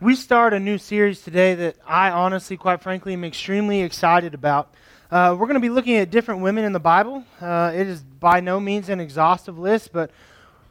we start a new series today that I honestly, quite frankly, am extremely excited about. Uh, we're going to be looking at different women in the Bible. Uh, it is by no means an exhaustive list, but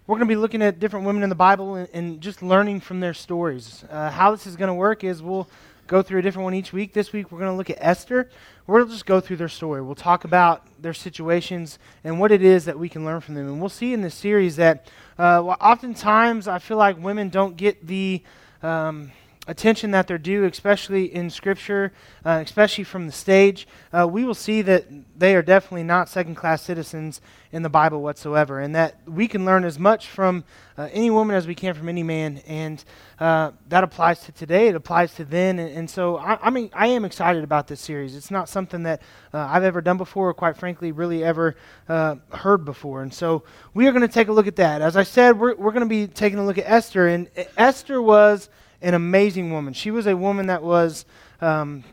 we're going to be looking at different women in the Bible and, and just learning from their stories. Uh, how this is going to work is we'll go through a different one each week. This week we're going to look at Esther. We'll just go through their story. We'll talk about their situations and what it is that we can learn from them. And we'll see in this series that uh, oftentimes I feel like women don't get the um, attention that they're due, especially in Scripture, uh, especially from the stage, uh, we will see that they are definitely not second class citizens in the Bible whatsoever, and that we can learn as much from uh, any woman as we can from any man. And uh, that applies to today, it applies to then. And, and so I, I, mean, I am excited about this series. It's not something that uh, I've ever done before, or quite frankly, really ever uh, heard before. And so we are going to take a look at that. As I said, we're, we're going to be taking a look at Esther, and Esther was an amazing woman. She was a woman that was um,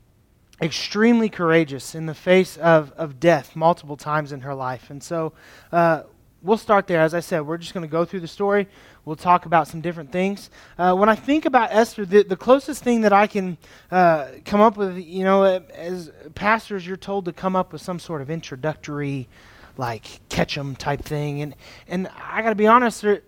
extremely courageous in the face of, of death multiple times in her life. And so uh, we'll start there. As I said, we're just going to go through the story. We'll talk about some different things. Uh, when I think about Esther, the, the closest thing that I can uh, come up with, you know, as pastors, you're told to come up with some sort of introductory, like catch 'em type thing. And, and I got to be honest, there,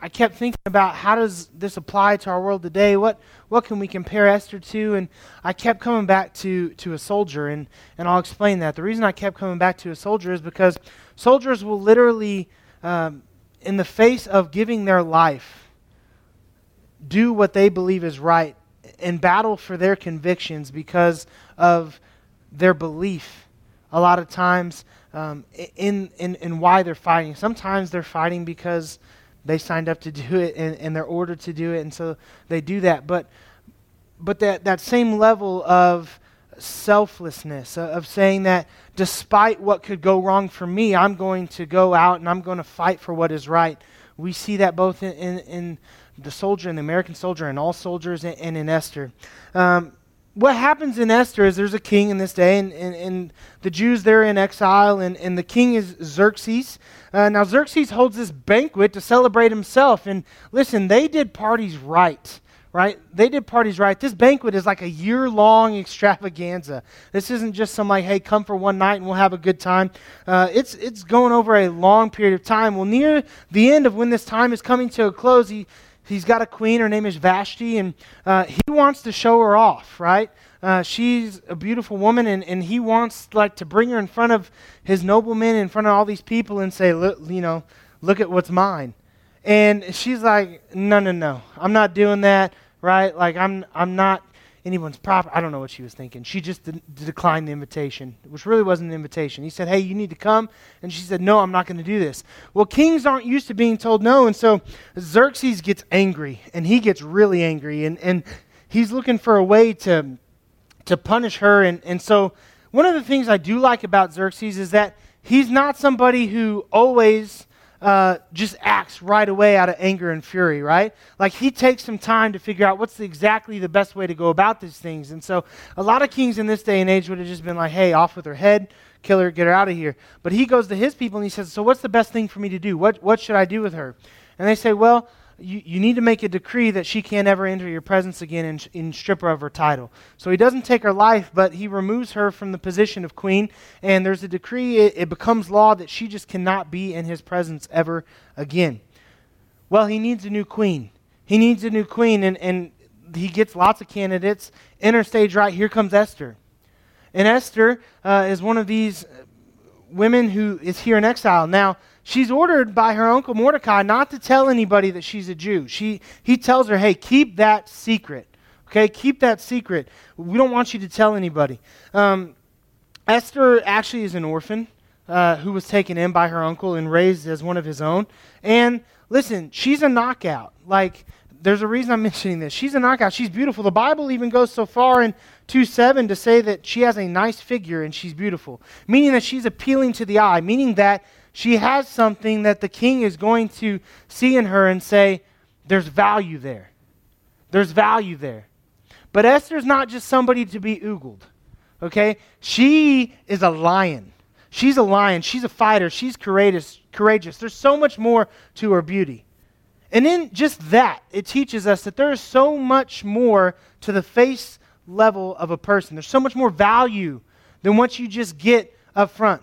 I kept thinking about how does this apply to our world today? What what can we compare Esther to? And I kept coming back to to a soldier, and and I'll explain that. The reason I kept coming back to a soldier is because soldiers will literally, um, in the face of giving their life, do what they believe is right and battle for their convictions because of their belief. A lot of times, um, in, in in why they're fighting. Sometimes they're fighting because they signed up to do it and, and they're ordered to do it, and so they do that. But but that, that same level of selflessness, uh, of saying that despite what could go wrong for me, I'm going to go out and I'm going to fight for what is right. We see that both in, in, in the soldier and the American soldier and all soldiers and, and in Esther. Um, what happens in Esther is there's a king in this day, and, and, and the Jews, they're in exile, and, and the king is Xerxes. Uh, now, Xerxes holds this banquet to celebrate himself. And listen, they did parties right, right? They did parties right. This banquet is like a year long extravaganza. This isn't just some like, hey, come for one night and we'll have a good time. Uh, it's, it's going over a long period of time. Well, near the end of when this time is coming to a close, he he's got a queen. Her name is Vashti, and uh, he wants to show her off, right? Uh, she's a beautiful woman, and, and he wants like to bring her in front of his noblemen, in front of all these people, and say, look, you know, look at what's mine. And she's like, no, no, no, I'm not doing that, right? Like I'm, I'm not anyone's property. I don't know what she was thinking. She just de- declined the invitation, which really wasn't an invitation. He said, Hey, you need to come. And she said, No, I'm not going to do this. Well, kings aren't used to being told no. And so Xerxes gets angry, and he gets really angry. And, and he's looking for a way to, to punish her. And, and so one of the things I do like about Xerxes is that he's not somebody who always uh, just acts right away out of anger and fury, right? Like he takes some time to figure out what's the, exactly the best way to go about these things. And so a lot of kings in this day and age would have just been like, hey, off with her head, kill her, get her out of here. But he goes to his people and he says, so what's the best thing for me to do? What, what should I do with her? And they say, well, you, you need to make a decree that she can't ever enter your presence again and, and strip her of her title. So he doesn't take her life, but he removes her from the position of queen. And there's a decree, it, it becomes law that she just cannot be in his presence ever again. Well, he needs a new queen. He needs a new queen, and, and he gets lots of candidates. Enter stage right, here comes Esther. And Esther uh, is one of these women who is here in exile. Now, she's ordered by her uncle Mordecai not to tell anybody that she's a Jew. She, he tells her, hey, keep that secret. Okay, keep that secret. We don't want you to tell anybody. Um, Esther actually is an orphan uh, who was taken in by her uncle and raised as one of his own. And listen, she's a knockout. Like, there's a reason I'm mentioning this. She's a knockout. She's beautiful. The Bible even goes so far in 2 7 to say that she has a nice figure and she's beautiful, meaning that she's appealing to the eye, meaning that she has something that the king is going to see in her and say, there's value there. There's value there. But Esther's not just somebody to be oogled. Okay? She is a lion. She's a lion. She's a fighter. She's courageous. Courageous. There's so much more to her beauty. And in just that, it teaches us that there is so much more to the face level of a person. There's so much more value than what you just get up front.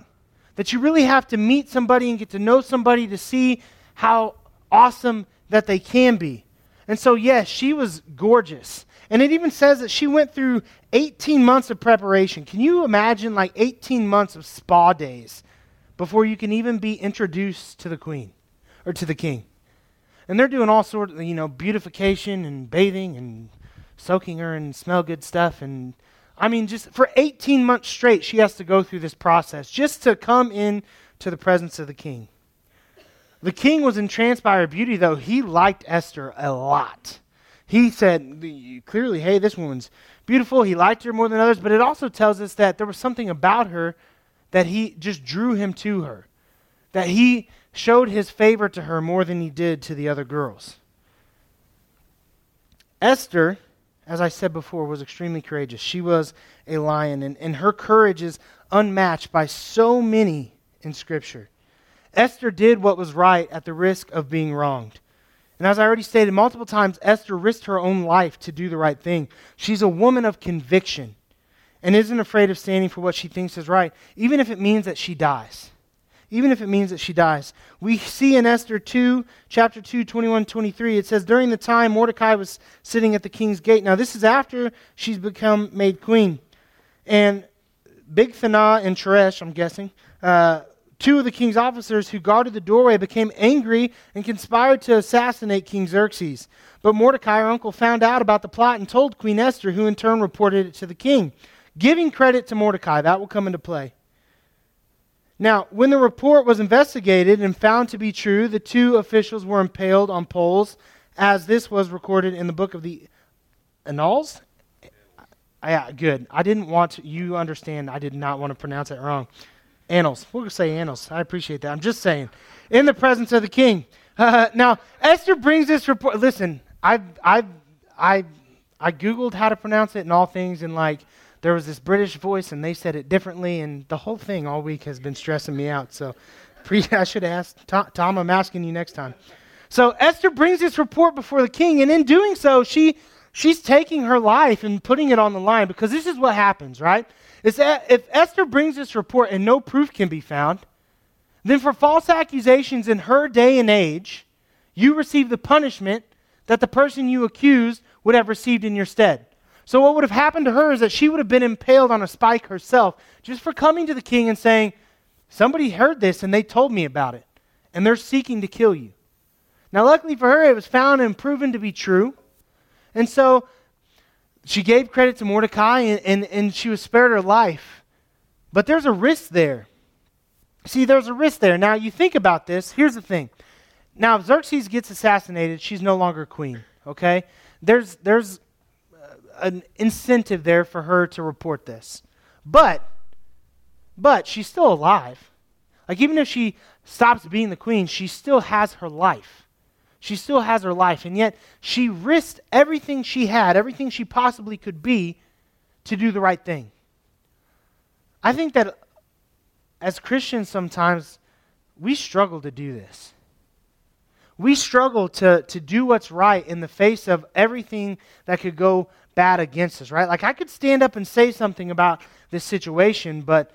That you really have to meet somebody and get to know somebody to see how awesome that they can be. And so, yes, she was gorgeous. And it even says that she went through 18 months of preparation. Can you imagine like 18 months of spa days before you can even be introduced to the queen or to the king? And they're doing all sorts of, you know, beautification and bathing and soaking her and smell good stuff. And I mean, just for 18 months straight, she has to go through this process just to come in to the presence of the king. The king was entranced by her beauty, though. He liked Esther a lot. He said clearly, hey, this woman's beautiful. He liked her more than others, but it also tells us that there was something about her that he just drew him to her, that he showed his favor to her more than he did to the other girls. Esther, as I said before, was extremely courageous. She was a lion, and, and her courage is unmatched by so many in Scripture. Esther did what was right at the risk of being wronged. And as I already stated multiple times, Esther risked her own life to do the right thing. She's a woman of conviction and isn't afraid of standing for what she thinks is right, even if it means that she dies. Even if it means that she dies. We see in Esther 2, chapter 2, 21, 23, it says, During the time Mordecai was sitting at the king's gate. Now, this is after she's become made queen. And Bigthana and Teresh, I'm guessing, uh, two of the king's officers who guarded the doorway became angry and conspired to assassinate King Xerxes. But Mordecai, her uncle, found out about the plot and told Queen Esther, who in turn reported it to the king. Giving credit to Mordecai, that will come into play. Now, when the report was investigated and found to be true, the two officials were impaled on poles, as this was recorded in the book of the Annals. Yeah, good. I didn't want to, you understand, I did not want to pronounce it wrong. Annals. We'll say annals. I appreciate that. I'm just saying. In the presence of the king. Uh, now, Esther brings this report. Listen, I, I, I, I Googled how to pronounce it and all things, and like, there was this British voice, and they said it differently, and the whole thing all week has been stressing me out. So, pre- I should ask Tom, Tom. I'm asking you next time. So Esther brings this report before the king, and in doing so, she she's taking her life and putting it on the line because this is what happens, right? is that if Esther brings this report and no proof can be found, then for false accusations in her day and age, you receive the punishment that the person you accused would have received in your stead. So, what would have happened to her is that she would have been impaled on a spike herself just for coming to the king and saying, Somebody heard this and they told me about it, and they're seeking to kill you. Now, luckily for her, it was found and proven to be true. And so she gave credit to Mordecai and, and, and she was spared her life. But there's a risk there. See, there's a risk there. Now, you think about this. Here's the thing. Now, if Xerxes gets assassinated, she's no longer queen, okay? There's, there's an incentive there for her to report this. But, but she's still alive. Like, even if she stops being the queen, she still has her life. She still has her life, and yet she risked everything she had, everything she possibly could be, to do the right thing. I think that as Christians, sometimes we struggle to do this. We struggle to, to do what's right in the face of everything that could go bad against us, right? Like, I could stand up and say something about this situation, but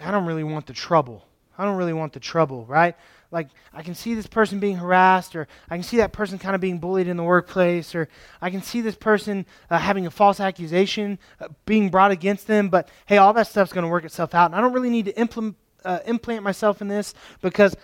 I don't really want the trouble. I don't really want the trouble, right? like I can see this person being harassed, or I can see that person kind of being bullied in the workplace, or I can see this person uh, having a false accusation uh, being brought against them. But hey, all that stuff's going to work itself out, and I don't really need to uh, implant myself in this because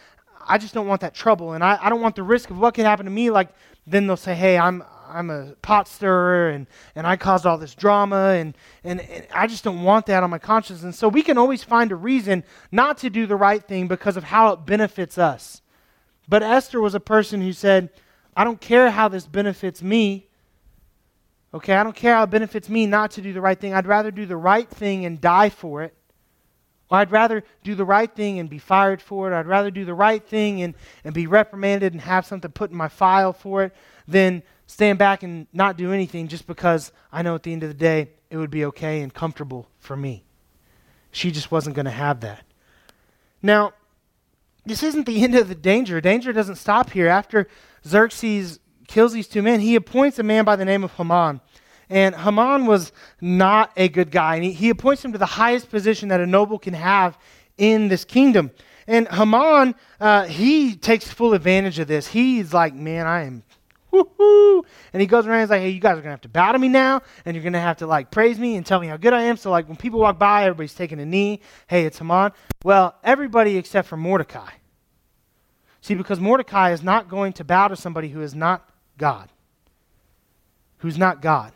I just don't want that trouble, and I, I don't want the risk of what could happen to me. Like then they'll say, hey, I'm I'm a pot stirrer and, and I caused all this drama and, and, and, I just don't want that on my conscience. And so we can always find a reason not to do the right thing because of how it benefits us. But Esther was a person who said, I don't care how this benefits me. Okay, I don't care how it benefits me not to do the right thing. I'd rather do the right thing and die for it. Or I'd rather do the right thing and be fired for it. I'd rather do the right thing and, and be reprimanded and have something put in my file for it than stand back and not do anything just because I know at the end of the day it would be okay and comfortable for me. She just wasn't going to have that. Now, this isn't the end of the danger. Danger doesn't stop here. After Xerxes kills these two men, he appoints a man by the name of Haman. And Haman was not a good guy. And he, he appoints him to the highest position that a noble can have in this kingdom. And Haman, uh, he takes full advantage of this. He's like, man, I am woo And he goes around and he's like, hey, you guys are going to have to bow to me now, and you're going to have to, like, praise me and tell me how good I am. So, like, when people walk by, everybody's taking a knee. Hey, it's Haman. Well, everybody except for Mordecai. See, because Mordecai is not going to bow to somebody who is not God. Who's not God.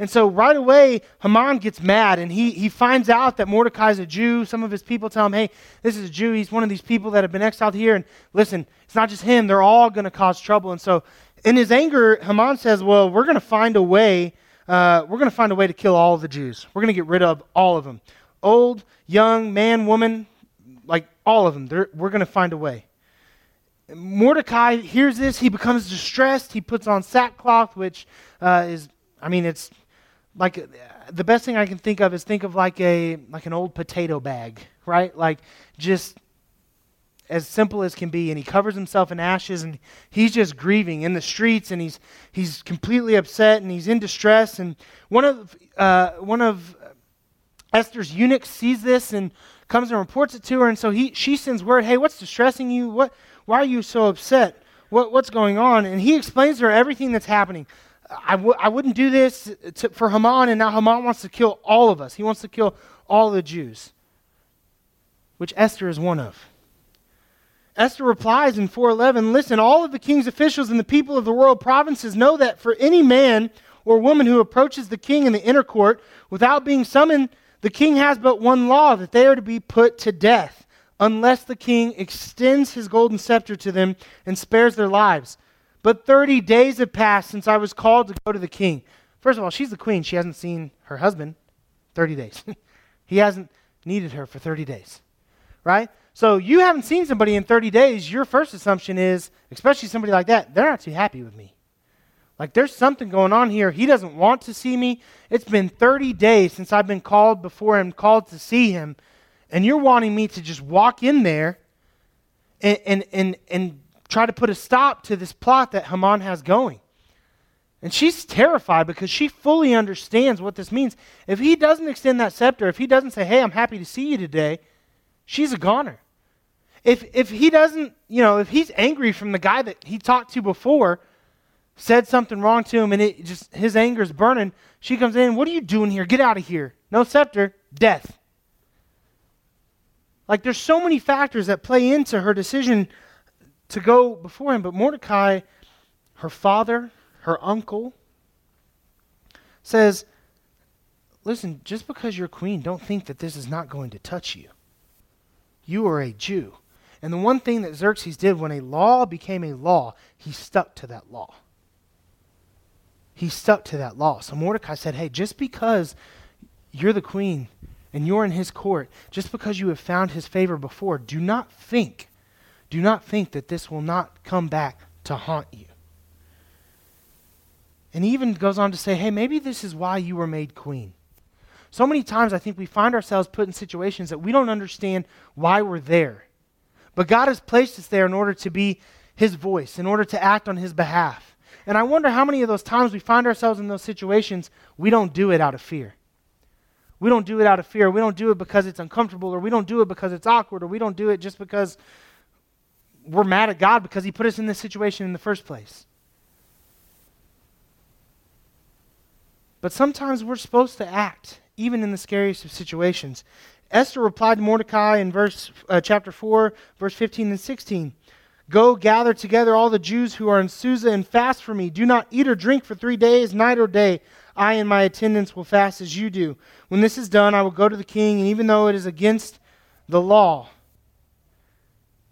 And so right away, Haman gets mad and he, he finds out that Mordecai is a Jew. Some of his people tell him, hey, this is a Jew. He's one of these people that have been exiled here. And listen, it's not just him, they're all going to cause trouble. And so in his anger, Haman says, well, we're going to find a way. Uh, we're going to find a way to kill all the Jews. We're going to get rid of all of them. Old, young, man, woman, like all of them. They're, we're going to find a way. Mordecai hears this. He becomes distressed. He puts on sackcloth, which uh, is, I mean, it's like the best thing I can think of is think of like a like an old potato bag, right? Like just as simple as can be. And he covers himself in ashes and he's just grieving in the streets and he's he's completely upset and he's in distress. And one of uh, one of Esther's eunuchs sees this and comes and reports it to her. And so he she sends word hey what's distressing you? What why are you so upset? What what's going on? And he explains to her everything that's happening I w- I wouldn't do this to, for Haman, and now Haman wants to kill all of us. He wants to kill all the Jews, which Esther is one of. Esther replies in 411 Listen, all of the king's officials and the people of the royal provinces know that for any man or woman who approaches the king in the inner court without being summoned, the king has but one law that they are to be put to death, unless the king extends his golden scepter to them and spares their lives. But 30 days have passed since I was called to go to the king. First of all, she's the queen. She hasn't seen her husband 30 days. he hasn't needed her for 30 days. Right? So you haven't seen somebody in 30 days. Your first assumption is, especially somebody like that, they're not too happy with me. Like there's something going on here. He doesn't want to see me. It's been 30 days since I've been called before him, called to see him. And you're wanting me to just walk in there and, and, and, and try to put a stop to this plot that Haman has going. And she's terrified because she fully understands what this means. If he doesn't extend that scepter, if he doesn't say, hey, I'm happy to see you today, she's a goner. If, if he doesn't, you know, if he's angry from the guy that he talked to before, said something wrong to him, and it just his anger's burning, she comes in, what are you doing here? Get out of here. No scepter, death. Like there's so many factors that play into her decision to go before him. But Mordecai, her father, her uncle, says, Listen, just because you're queen, don't think that this is not going to touch you. You are a Jew. And the one thing that Xerxes did when a law became a law, he stuck to that law. He stuck to that law. So Mordecai said, Hey, just because you're the queen and you're in his court, just because you have found his favor before, do not think do not think that this will not come back to haunt you. And he even goes on to say, hey, maybe this is why you were made queen. So many times I think we find ourselves put in situations that we don't understand why we're there. But God has placed us there in order to be his voice, in order to act on his behalf. And I wonder how many of those times we find ourselves in those situations, we don't do it out of fear. We don't do it out of fear. We don't do it because it's uncomfortable, or we don't do it because it's awkward, or we don't do it just because we're mad at God because He put us in this situation in the first place. But sometimes we're supposed to act, even in the scariest of situations. Esther replied to Mordecai in verse, uh, chapter 4, verse 15 and 16. Go gather together all the Jews who are in Susa and fast for me. Do not eat or drink for three days, night or day. I and my attendants will fast as you do. When this is done, I will go to the king, and even though it is against the law,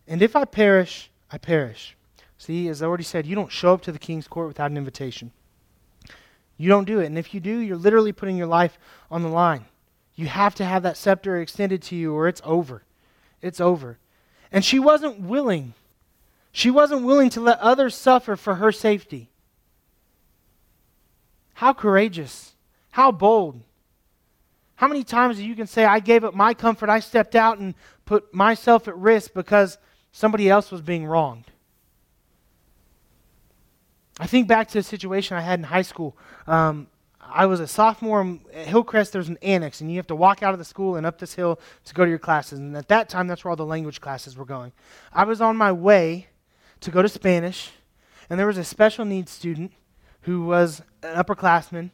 and if I perish, I perish. See, as I already said, you don't show up to the king's court without an invitation. You don't do it. And if you do, you're literally putting your life on the line. You have to have that scepter extended to you or it's over. It's over. And she wasn't willing. She wasn't willing to let others suffer for her safety. How courageous. How bold. How many times do you can say, I gave up my comfort, I stepped out and put myself at risk because somebody else was being wronged. I think back to a situation I had in high school. Um, I was a sophomore at Hillcrest. There's an annex, and you have to walk out of the school and up this hill to go to your classes. And at that time, that's where all the language classes were going. I was on my way to go to Spanish, and there was a special needs student who was an upperclassman,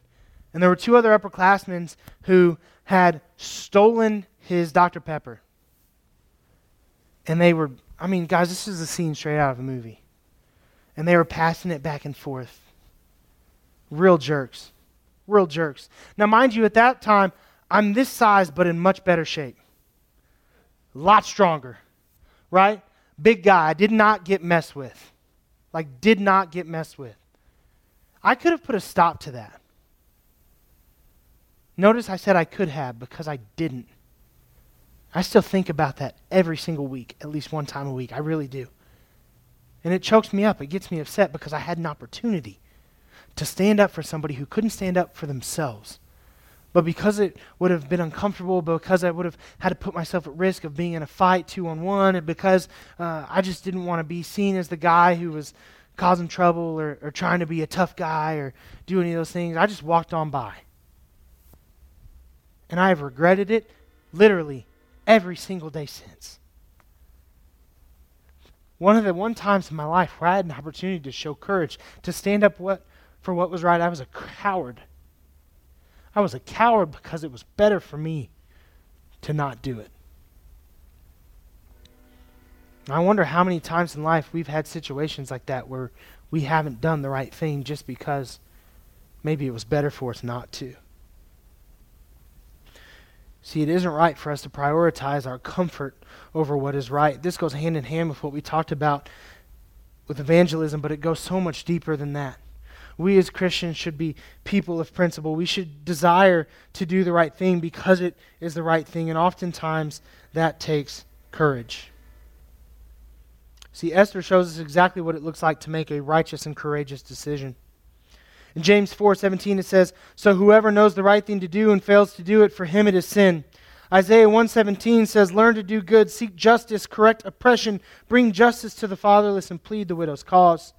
and there were two other upperclassmen who had stolen his Dr. Pepper. And they were, I mean, guys, this is a scene straight out of a movie. And they were passing it back and forth. Real jerks. Real jerks. Now, mind you, at that time, I'm this size, but in much better shape. A lot stronger, right? Big guy. I did not get messed with. Like, did not get messed with. I could have put a stop to that. Notice I said I could have because I didn't. I still think about that every single week, at least one time a week. I really do. And it chokes me up. It gets me upset because I had an opportunity to stand up for somebody who couldn't stand up for themselves. But because it would have been uncomfortable, because I would have had to put myself at risk of being in a fight two on one, and because uh, I just didn't want to be seen as the guy who was causing trouble or, or trying to be a tough guy or do any of those things, I just walked on by. And I have regretted it literally every single day since. One of the one times in my life where I had an opportunity to show courage, to stand up what, for what was right, I was a coward. I was a coward because it was better for me to not do it. I wonder how many times in life we've had situations like that where we haven't done the right thing just because maybe it was better for us not to. See, it isn't right for us to prioritize our comfort over what is right. This goes hand in hand with what we talked about with evangelism, but it goes so much deeper than that. We as Christians should be people of principle. We should desire to do the right thing because it is the right thing, and oftentimes that takes courage. See, Esther shows us exactly what it looks like to make a righteous and courageous decision. In James 4:17 it says, "So whoever knows the right thing to do and fails to do it, for him it is sin." Isaiah 117 says, "Learn to do good, seek justice, correct oppression, bring justice to the fatherless and plead the widow's cause."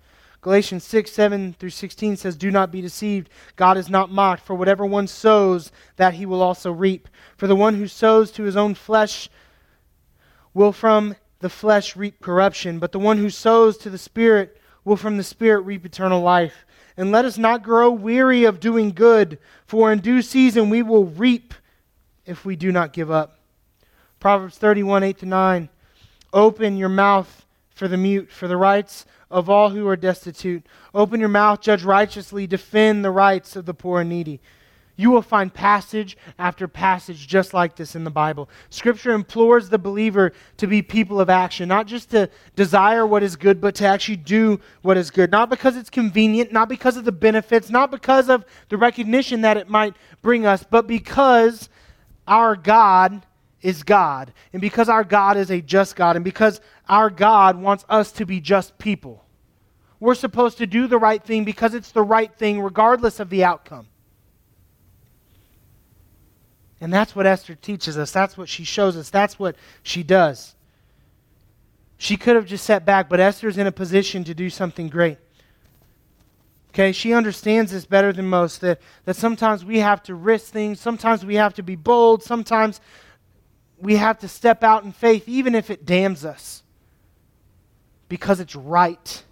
Galatians 6, 7 through 16 says, Do not be deceived. God is not mocked, for whatever one sows, that he will also reap. For the one who sows to his own flesh will from the flesh reap corruption, but the one who sows to the Spirit will from the Spirit reap eternal life. And let us not grow weary of doing good, for in due season we will reap if we do not give up. Proverbs 31, 8 to 9. Open your mouth for the mute, for the rights of all who are destitute. Open your mouth, judge righteously, defend the rights of the poor and needy. You will find passage after passage just like this in the Bible. Scripture implores the believer to be people of action, not just to desire what is good, but to actually do what is good. Not because it's convenient, not because of the benefits, not because of the recognition that it might bring us, but because our God is God. And because our God is a just God, and because our God wants us to be just people. We're supposed to do the right thing because it's the right thing, regardless of the outcome. And that's what Esther teaches us. That's what she shows us. That's what she does. She could have just sat back, but Esther's in a position to do something great. Okay, she understands this better than most that, that sometimes we have to risk things, sometimes we have to be bold, sometimes we have to step out in faith, even if it damns us, because it's right.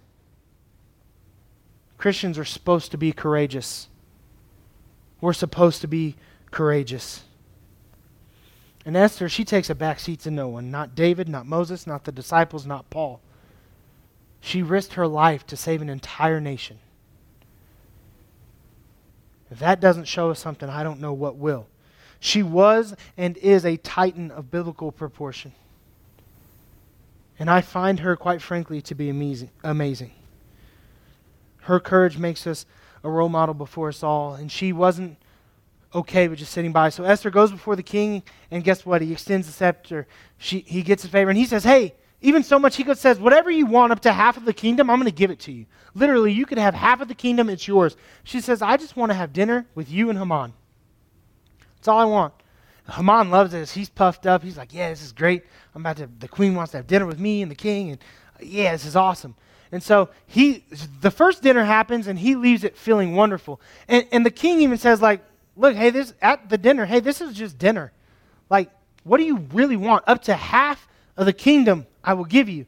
Christians are supposed to be courageous. We're supposed to be courageous. And Esther, she takes a back seat to no one. Not David, not Moses, not the disciples, not Paul. She risked her life to save an entire nation. If that doesn't show us something, I don't know what will. She was and is a titan of biblical proportion. And I find her, quite frankly, to be amazing. amazing. Her courage makes us a role model before us all. And she wasn't okay with just sitting by. So Esther goes before the king, and guess what? He extends the scepter. She, he gets a favor, and he says, Hey, even so much, he says, Whatever you want up to half of the kingdom, I'm going to give it to you. Literally, you could have half of the kingdom, it's yours. She says, I just want to have dinner with you and Haman. That's all I want. Haman loves this. He's puffed up. He's like, Yeah, this is great. I'm about to, the queen wants to have dinner with me and the king, and yeah, this is awesome. And so he, the first dinner happens, and he leaves it feeling wonderful. And, and the king even says, like, look, hey, this at the dinner, hey, this is just dinner. Like, what do you really want? Up to half of the kingdom I will give you.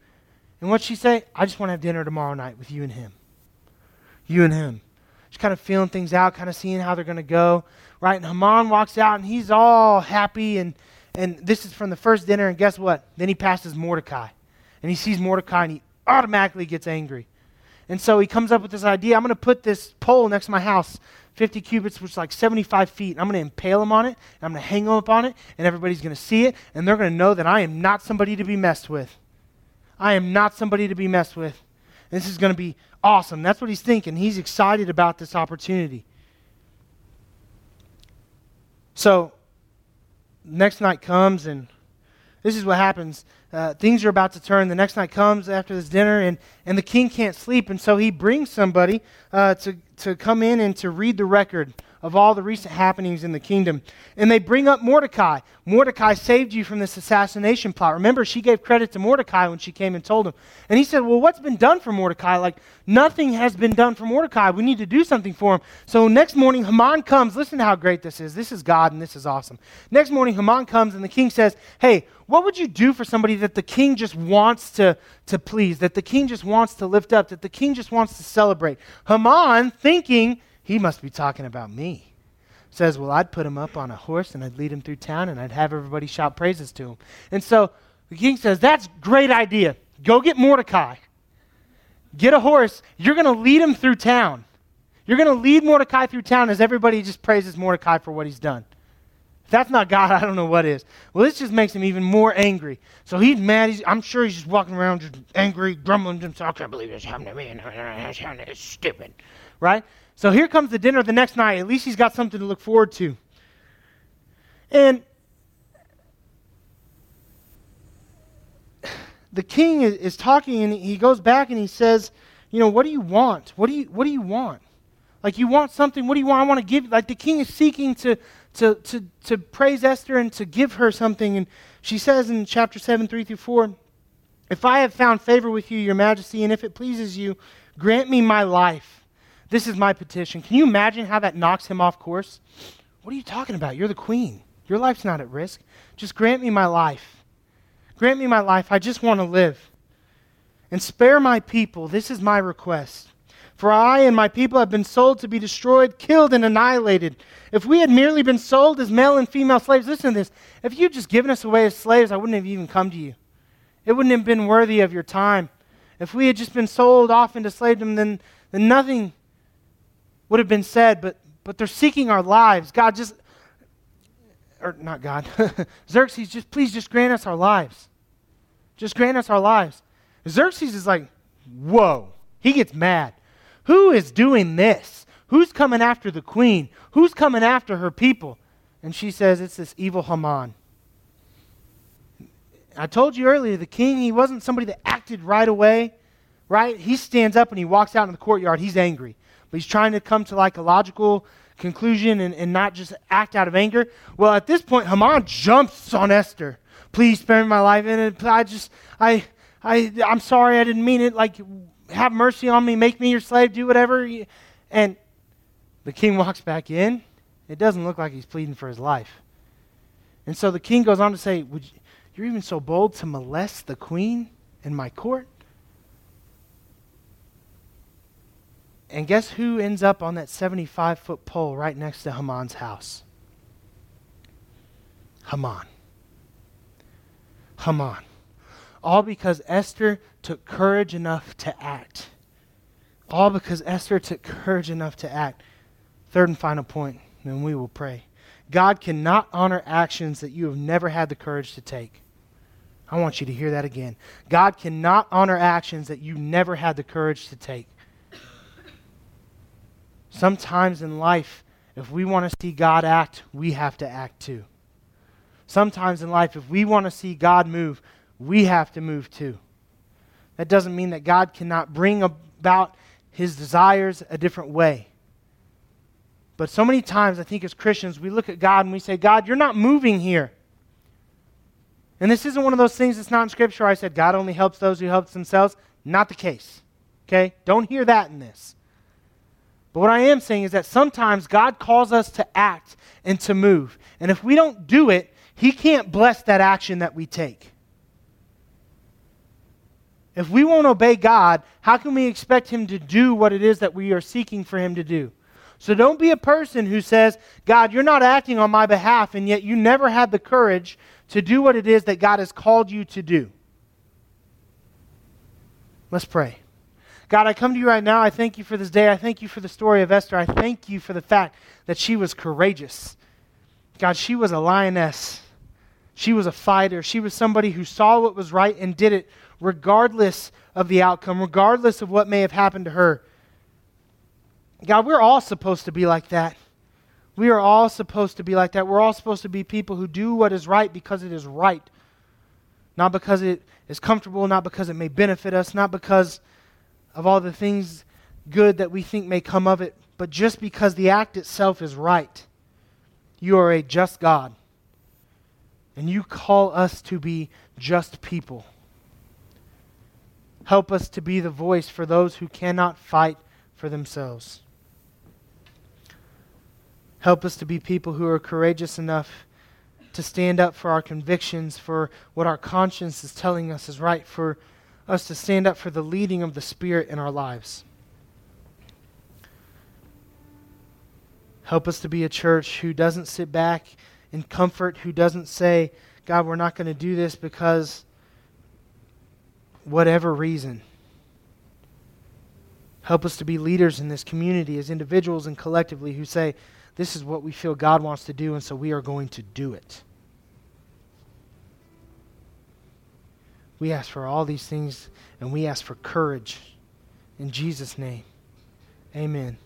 And what she say? I just want to have dinner tomorrow night with you and him. You and him. She's kind of feeling things out, kind of seeing how they're going to go. Right? And Haman walks out and he's all happy. And, and this is from the first dinner. And guess what? Then he passes Mordecai. And he sees Mordecai and he automatically gets angry. And so he comes up with this idea I'm going to put this pole next to my house 50 cubits, which is like 75 feet. I'm going to impale him on it, and I'm going to hang him up on it, and everybody's going to see it, and they're going to know that I am not somebody to be messed with. I am not somebody to be messed with. And this is going to be awesome. That's what he's thinking. He's excited about this opportunity. So, next night comes, and this is what happens. Uh, things are about to turn. The next night comes after this dinner, and, and the king can't sleep, and so he brings somebody uh, to, to come in and to read the record of all the recent happenings in the kingdom. And they bring up Mordecai. Mordecai saved you from this assassination plot. Remember, she gave credit to Mordecai when she came and told him. And he said, Well, what's been done for Mordecai? Like, nothing has been done for Mordecai. We need to do something for him. So next morning, Haman comes. Listen to how great this is. This is God, and this is awesome. Next morning, Haman comes, and the king says, Hey, what would you do for somebody that the king just wants to, to please, that the king just wants to lift up, that the king just wants to celebrate? Haman, thinking he must be talking about me. Says, Well, I'd put him up on a horse and I'd lead him through town and I'd have everybody shout praises to him. And so the king says, That's great idea. Go get Mordecai. Get a horse. You're going to lead him through town. You're going to lead Mordecai through town as everybody just praises Mordecai for what he's done. If that's not God, I don't know what is. Well, this just makes him even more angry. So he's mad. He's, I'm sure he's just walking around just angry, grumbling to himself. I can't believe this happened to me. It's stupid. Right? So here comes the dinner the next night. At least he's got something to look forward to. And the king is, talking and he goes back and he says, You know, what do you want? What do you, what do you want? Like, you want something. What do you want? I want to give. Like, the king is seeking to, to, to, to praise Esther and to give her something. And she says in chapter 7, 3 through 4, If I have found favor with you, your majesty, and if it pleases you, grant me my life this is my petition. Can you imagine how that knocks him off course? What are you talking about? You're the queen. Your life's not at risk. Just grant me my life. Grant me my life. I just want to live. And spare my people. This is my request. For I and my people have been sold to be destroyed, killed, and annihilated. If we had merely been sold as male and female slaves, listen to this. If you'd just given us away as slaves, I wouldn't have even come to you. It wouldn't have been worthy of your time. If we had just been sold off into slavedom, then, then nothing would have been said, but, but they're seeking our lives. God just, or not God, Xerxes, just please just grant us our lives. Just grant us our lives. Xerxes is like, whoa. He gets mad. Who is doing this? Who's coming after the queen? Who's coming after her people? And she says, it's this evil Haman. I told you earlier, the king, he wasn't somebody that acted right away, right? He stands up and he walks out in the courtyard. He's angry but he's trying to come to like a logical conclusion and, and not just act out of anger. Well, at this point, Haman jumps on Esther. Please spare me my life. And I just, I, I, I'm sorry, I didn't mean it. Like, have mercy on me, make me your slave, do whatever. And the king walks back in. It doesn't look like he's pleading for his life. And so the king goes on to say, Would you, You're even so bold to molest the queen in my court? And guess who ends up on that 75 foot pole right next to Haman's house? Haman. Haman. All because Esther took courage enough to act. All because Esther took courage enough to act. Third and final point, and we will pray. God cannot honor actions that you have never had the courage to take. I want you to hear that again. God cannot honor actions that you never had the courage to take. Sometimes in life, if we want to see God act, we have to act too. Sometimes in life, if we want to see God move, we have to move too. That doesn't mean that God cannot bring about his desires a different way. But so many times, I think as Christians, we look at God and we say, God, you're not moving here. And this isn't one of those things that's not in Scripture. I said God only helps those who help themselves. Not the case. Okay? Don't hear that in this. But what I am saying is that sometimes God calls us to act and to move. And if we don't do it, He can't bless that action that we take. If we won't obey God, how can we expect Him to do what it is that we are seeking for Him to do? So don't be a person who says, God, you're not acting on my behalf, and yet you never had the courage to do what it is that God has called you to do. Let's pray. God, I come to you right now. I thank you for this day. I thank you for the story of Esther. I thank you for the fact that she was courageous. God, she was a lioness. She was a fighter. She was somebody who saw what was right and did it regardless of the outcome, regardless of what may have happened to her. God, we're all supposed to be like that. We are all supposed to be like that. We're all supposed to be people who do what is right because it is right, not because it is comfortable, not because it may benefit us, not because of all the things good that we think may come of it, but just because the act itself is right. You are a just God. And you call us to be just people. Help us to be the voice for those who cannot fight for themselves. Help us to be people who are courageous enough to stand up for our convictions, for what our conscience is telling us is right, for us to stand up for the leading of the Spirit in our lives. Help us to be a church who doesn't sit back in comfort, who doesn't say, God, we're not going to do this because whatever reason. Help us to be leaders in this community as individuals and collectively who say, This is what we feel God wants to do, and so we are going to do it. We ask for all these things and we ask for courage. In Jesus' name, amen.